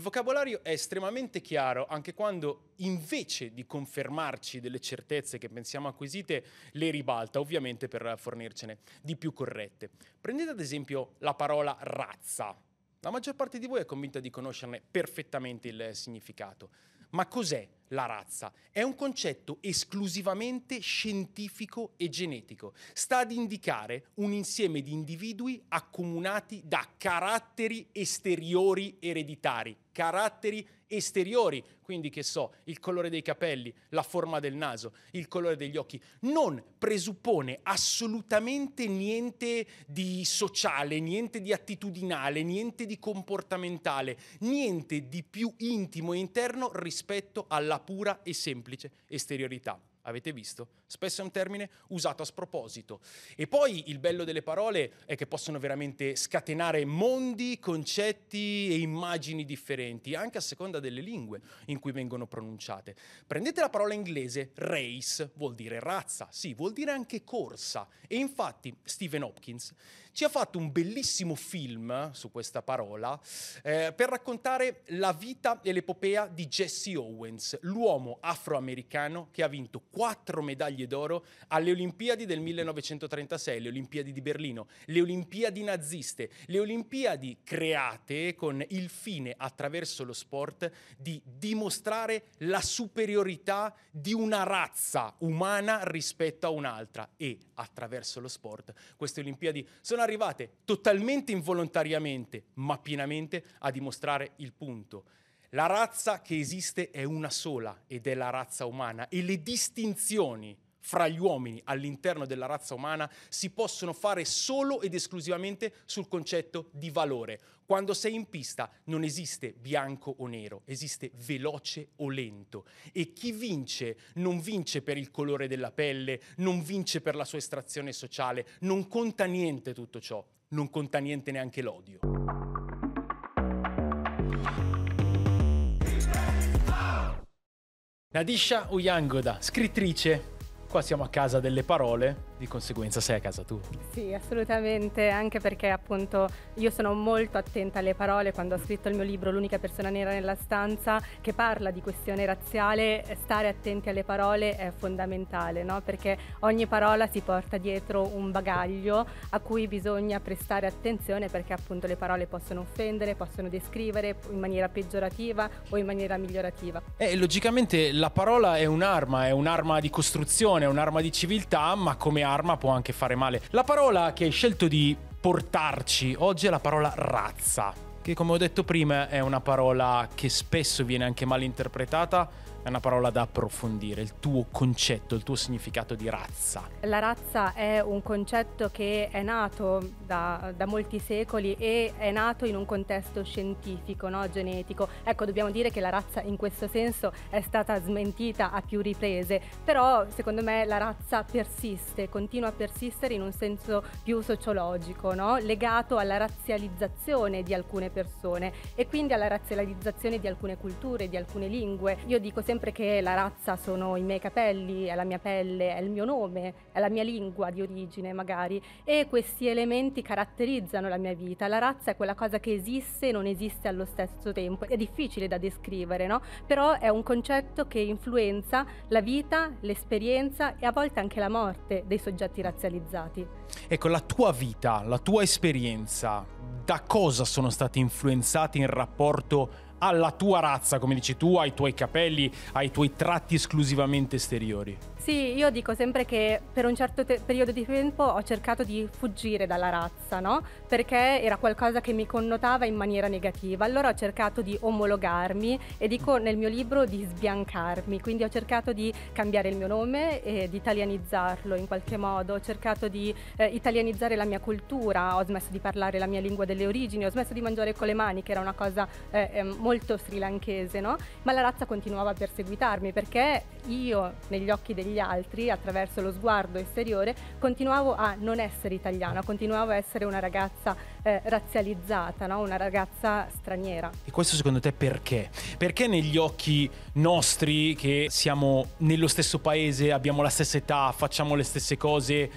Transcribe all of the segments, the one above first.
Il vocabolario è estremamente chiaro anche quando invece di confermarci delle certezze che pensiamo acquisite, le ribalta, ovviamente per fornircene di più corrette. Prendete ad esempio la parola razza. La maggior parte di voi è convinta di conoscerne perfettamente il significato. Ma cos'è la razza? È un concetto esclusivamente scientifico e genetico. Sta ad indicare un insieme di individui accomunati da caratteri esteriori ereditari, caratteri esteriori, quindi che so, il colore dei capelli, la forma del naso, il colore degli occhi, non presuppone assolutamente niente di sociale, niente di attitudinale, niente di comportamentale, niente di più intimo e interno rispetto alla pura e semplice esteriorità. Avete visto? Spesso è un termine usato a sproposito. E poi il bello delle parole è che possono veramente scatenare mondi, concetti e immagini differenti, anche a seconda delle lingue in cui vengono pronunciate. Prendete la parola inglese race, vuol dire razza, sì, vuol dire anche corsa. E infatti Stephen Hopkins ci ha fatto un bellissimo film su questa parola eh, per raccontare la vita e l'epopea di Jesse Owens, l'uomo afroamericano che ha vinto quattro medaglie d'oro alle Olimpiadi del 1936, le Olimpiadi di Berlino, le Olimpiadi naziste, le Olimpiadi create con il fine attraverso lo sport di dimostrare la superiorità di una razza umana rispetto a un'altra. E attraverso lo sport queste Olimpiadi sono arrivate totalmente involontariamente ma pienamente a dimostrare il punto. La razza che esiste è una sola ed è la razza umana e le distinzioni fra gli uomini all'interno della razza umana si possono fare solo ed esclusivamente sul concetto di valore. Quando sei in pista non esiste bianco o nero, esiste veloce o lento e chi vince non vince per il colore della pelle, non vince per la sua estrazione sociale, non conta niente tutto ciò, non conta niente neanche l'odio. Nadisha Uyangoda, scrittrice. Qua siamo a casa delle parole di conseguenza sei a casa tua. Sì, assolutamente, anche perché appunto io sono molto attenta alle parole quando ho scritto il mio libro L'unica persona nera nella stanza che parla di questione razziale, stare attenti alle parole è fondamentale, no? perché ogni parola si porta dietro un bagaglio a cui bisogna prestare attenzione perché appunto le parole possono offendere, possono descrivere in maniera peggiorativa o in maniera migliorativa. E logicamente la parola è un'arma, è un'arma di costruzione, è un'arma di civiltà, ma come arma può anche fare male. La parola che hai scelto di portarci oggi è la parola razza, che come ho detto prima è una parola che spesso viene anche mal interpretata è una parola da approfondire, il tuo concetto, il tuo significato di razza. La razza è un concetto che è nato da, da molti secoli e è nato in un contesto scientifico, no? genetico. Ecco, dobbiamo dire che la razza in questo senso è stata smentita a più riprese, però secondo me la razza persiste, continua a persistere in un senso più sociologico, no? legato alla razzializzazione di alcune persone e quindi alla razzializzazione di alcune culture, di alcune lingue. Io dico sempre che la razza sono i miei capelli, è la mia pelle, è il mio nome, è la mia lingua di origine magari e questi elementi caratterizzano la mia vita. La razza è quella cosa che esiste e non esiste allo stesso tempo. È difficile da descrivere, no? Però è un concetto che influenza la vita, l'esperienza e a volte anche la morte dei soggetti razzializzati. Ecco, la tua vita, la tua esperienza, da cosa sono stati influenzati in rapporto alla tua razza, come dici tu, ai tuoi capelli, ai tuoi tratti esclusivamente esteriori. Sì, io dico sempre che per un certo periodo di tempo ho cercato di fuggire dalla razza, no? Perché era qualcosa che mi connotava in maniera negativa. Allora ho cercato di omologarmi e dico nel mio libro di sbiancarmi. Quindi ho cercato di cambiare il mio nome e di italianizzarlo in qualche modo. Ho cercato di eh, italianizzare la mia cultura, ho smesso di parlare la mia lingua delle origini, ho smesso di mangiare con le mani, che era una cosa eh, molto srilankese, no? Ma la razza continuava a perseguitarmi perché io negli occhi degli altri, attraverso lo sguardo esteriore, continuavo a non essere italiana, continuavo a essere una ragazza eh, razzializzata, no? una ragazza straniera. E questo secondo te perché? Perché negli occhi nostri, che siamo nello stesso paese, abbiamo la stessa età, facciamo le stesse cose,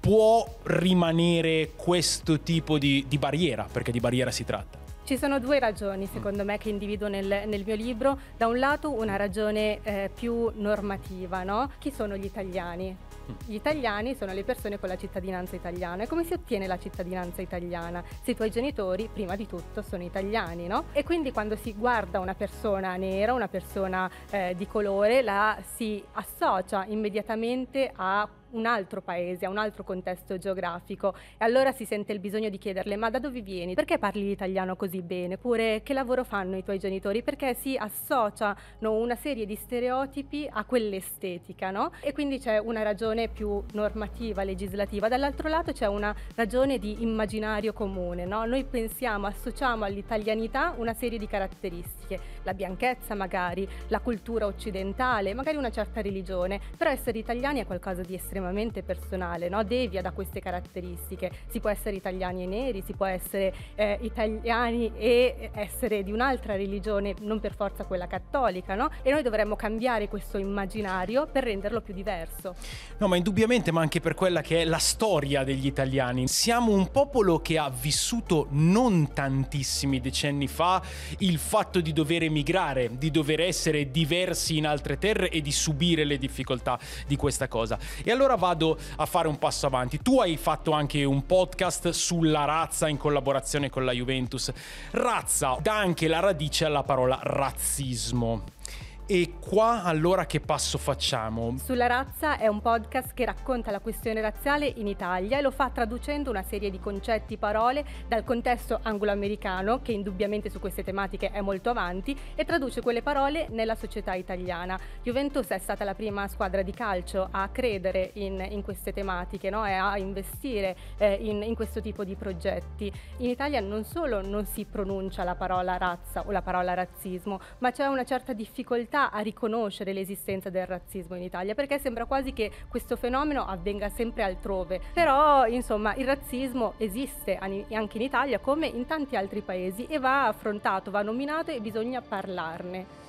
può rimanere questo tipo di, di barriera? Perché di barriera si tratta. Ci sono due ragioni, secondo me, che individuo nel, nel mio libro. Da un lato una ragione eh, più normativa, no? Chi sono gli italiani? Gli italiani sono le persone con la cittadinanza italiana. E come si ottiene la cittadinanza italiana? Se i tuoi genitori, prima di tutto, sono italiani, no? E quindi quando si guarda una persona nera, una persona eh, di colore, la si associa immediatamente a un altro paese, a un altro contesto geografico e allora si sente il bisogno di chiederle ma da dove vieni? Perché parli l'italiano così bene? Oppure che lavoro fanno i tuoi genitori? Perché si associano una serie di stereotipi a quell'estetica, no? E quindi c'è una ragione più normativa, legislativa. Dall'altro lato c'è una ragione di immaginario comune, no? Noi pensiamo, associamo all'italianità una serie di caratteristiche, la bianchezza magari, la cultura occidentale, magari una certa religione, però essere italiani è qualcosa di estremamente estremamente personale, no? devia da queste caratteristiche. Si può essere italiani e neri, si può essere eh, italiani e essere di un'altra religione, non per forza quella cattolica, no? E noi dovremmo cambiare questo immaginario per renderlo più diverso. No, ma indubbiamente, ma anche per quella che è la storia degli italiani. Siamo un popolo che ha vissuto non tantissimi decenni fa il fatto di dover emigrare, di dover essere diversi in altre terre e di subire le difficoltà di questa cosa. E allora allora vado a fare un passo avanti. Tu hai fatto anche un podcast sulla razza in collaborazione con la Juventus. Razza dà anche la radice alla parola razzismo. E qua allora che passo facciamo? Sulla razza è un podcast che racconta la questione razziale in Italia e lo fa traducendo una serie di concetti, parole dal contesto anglo-americano, che indubbiamente su queste tematiche è molto avanti, e traduce quelle parole nella società italiana. Juventus è stata la prima squadra di calcio a credere in, in queste tematiche no? e a investire eh, in, in questo tipo di progetti. In Italia non solo non si pronuncia la parola razza o la parola razzismo, ma c'è una certa difficoltà a riconoscere l'esistenza del razzismo in Italia, perché sembra quasi che questo fenomeno avvenga sempre altrove. Però, insomma, il razzismo esiste anche in Italia come in tanti altri paesi e va affrontato, va nominato e bisogna parlarne.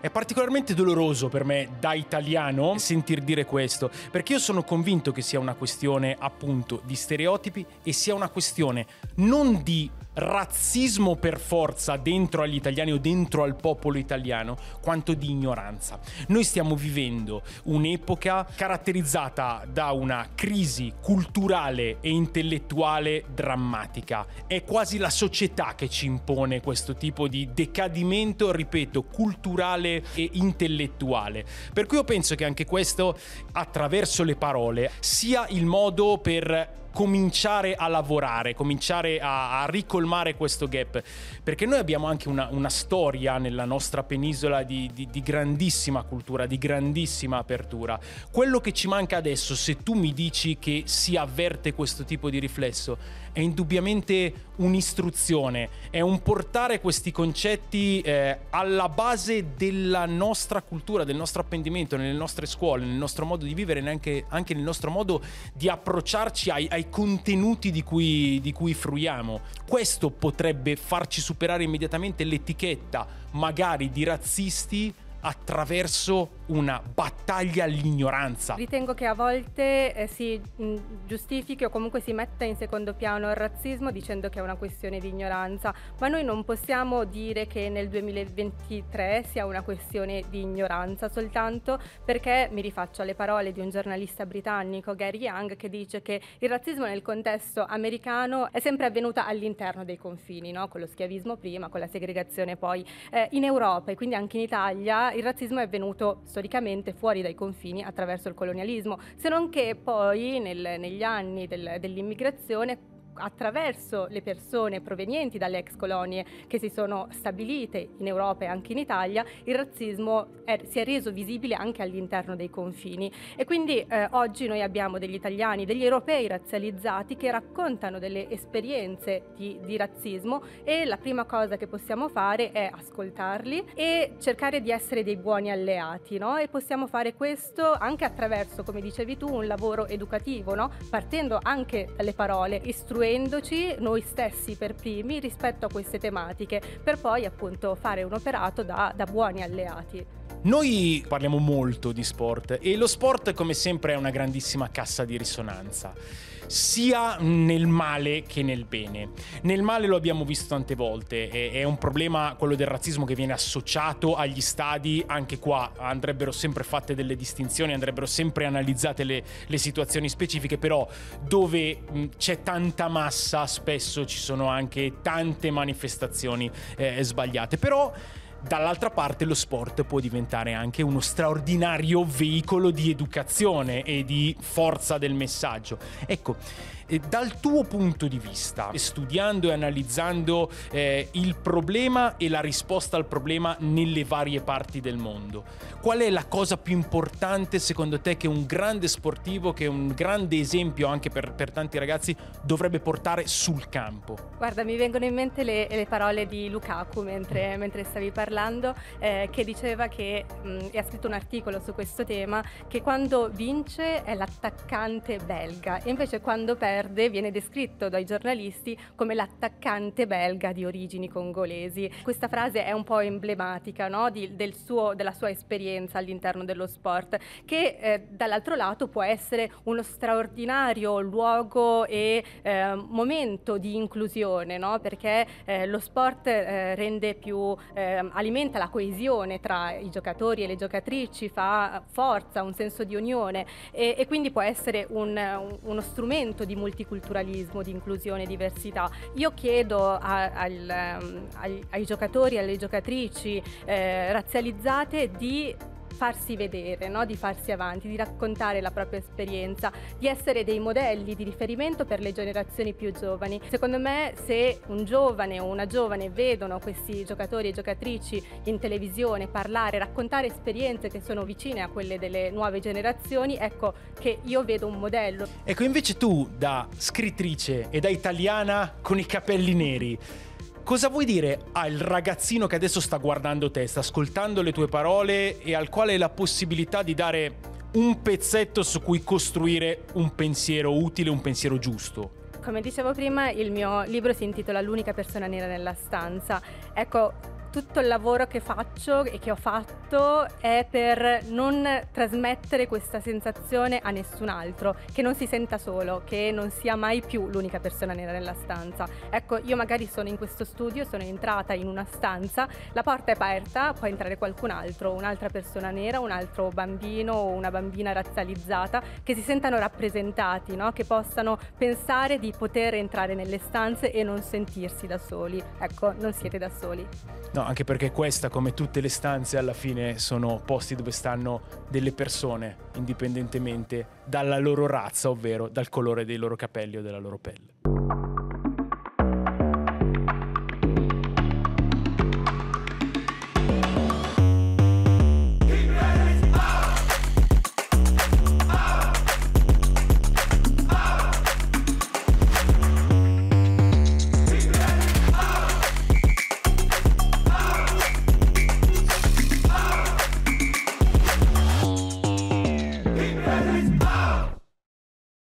È particolarmente doloroso per me da italiano sentir dire questo, perché io sono convinto che sia una questione appunto di stereotipi e sia una questione non di razzismo per forza dentro agli italiani o dentro al popolo italiano, quanto di ignoranza. Noi stiamo vivendo un'epoca caratterizzata da una crisi culturale e intellettuale drammatica. È quasi la società che ci impone questo tipo di decadimento, ripeto, culturale e intellettuale. Per cui io penso che anche questo, attraverso le parole, sia il modo per cominciare a lavorare, cominciare a, a ricolmare questo gap, perché noi abbiamo anche una, una storia nella nostra penisola di, di, di, grandissima cultura, di grandissima apertura. Quello che ci manca adesso, se tu mi dici che si avverte questo tipo di riflesso, è indubbiamente un'istruzione, è un portare questi concetti eh, alla base della nostra cultura, del nostro apprendimento, nelle nostre scuole, nel nostro modo di vivere, anche, anche nel nostro modo di approcciarci ai, ai contenuti di cui, di cui fruiamo. Questo potrebbe farci superare immediatamente l'etichetta, magari di razzisti, attraverso una battaglia all'ignoranza. Ritengo che a volte eh, si mh, giustifichi o comunque si metta in secondo piano il razzismo dicendo che è una questione di ignoranza, ma noi non possiamo dire che nel 2023 sia una questione di ignoranza soltanto perché mi rifaccio alle parole di un giornalista britannico, Gary Young, che dice che il razzismo nel contesto americano è sempre avvenuto all'interno dei confini, no? con lo schiavismo prima, con la segregazione poi eh, in Europa e quindi anche in Italia il razzismo è venuto storicamente fuori dai confini attraverso il colonialismo, se non che poi nel, negli anni del, dell'immigrazione attraverso le persone provenienti dalle ex colonie che si sono stabilite in Europa e anche in Italia, il razzismo è, si è reso visibile anche all'interno dei confini. E quindi eh, oggi noi abbiamo degli italiani, degli europei razzializzati che raccontano delle esperienze di, di razzismo e la prima cosa che possiamo fare è ascoltarli e cercare di essere dei buoni alleati. No? E possiamo fare questo anche attraverso, come dicevi tu, un lavoro educativo, no? partendo anche dalle parole, istruendo istruendoci noi stessi per primi rispetto a queste tematiche, per poi appunto fare un operato da, da buoni alleati. Noi parliamo molto di sport e lo sport come sempre è una grandissima cassa di risonanza. sia nel male che nel bene. Nel male lo abbiamo visto tante volte, è un problema quello del razzismo che viene associato agli stadi, anche qua andrebbero sempre fatte delle distinzioni, andrebbero sempre analizzate le, le situazioni specifiche, però dove c'è tanta massa spesso ci sono anche tante manifestazioni eh, sbagliate. Però Dall'altra parte lo sport può diventare anche uno straordinario veicolo di educazione e di forza del messaggio. Ecco, e dal tuo punto di vista, studiando e analizzando eh, il problema e la risposta al problema nelle varie parti del mondo, qual è la cosa più importante secondo te che un grande sportivo, che un grande esempio anche per, per tanti ragazzi, dovrebbe portare sul campo? Guarda, mi vengono in mente le, le parole di Lukaku mentre, mentre stavi parlando, eh, che diceva che, mh, e ha scritto un articolo su questo tema, che quando vince è l'attaccante belga e invece quando perde Verde viene descritto dai giornalisti come l'attaccante belga di origini congolesi. Questa frase è un po' emblematica no? di, del suo, della sua esperienza all'interno dello sport, che eh, dall'altro lato può essere uno straordinario luogo e eh, momento di inclusione, no? perché eh, lo sport eh, rende più, ehm, alimenta la coesione tra i giocatori e le giocatrici, fa forza, un senso di unione e, e quindi può essere un, un, uno strumento di multiculturalismo, di inclusione e diversità. Io chiedo a, al, ehm, ai, ai, giocatori e alle giocatrici eh, razzializzate di farsi vedere, no? di farsi avanti, di raccontare la propria esperienza, di essere dei modelli di riferimento per le generazioni più giovani. Secondo me se un giovane o una giovane vedono questi giocatori e giocatrici in televisione parlare, raccontare esperienze che sono vicine a quelle delle nuove generazioni, ecco che io vedo un modello. Ecco invece tu da scrittrice e da italiana con i capelli neri, Cosa vuoi dire al ragazzino che adesso sta guardando te, sta ascoltando le tue parole e al quale hai la possibilità di dare un pezzetto su cui costruire un pensiero utile, un pensiero giusto? Come dicevo prima, il mio libro si intitola L'unica persona nera nella stanza. Ecco, tutto il lavoro che faccio e che ho fatto è per non trasmettere questa sensazione a nessun altro, che non si senta solo, che non sia mai più l'unica persona nera nella stanza. Ecco, io magari sono in questo studio, sono entrata in una stanza, la porta è aperta, può entrare qualcun altro, un'altra persona nera, un altro bambino o una bambina razzializzata, che si sentano rappresentati, no? che possano pensare di poter entrare nelle stanze e non sentirsi da soli. Ecco, non siete da soli. Anche perché questa, come tutte le stanze, alla fine sono posti dove stanno delle persone, indipendentemente dalla loro razza, ovvero dal colore dei loro capelli o della loro pelle.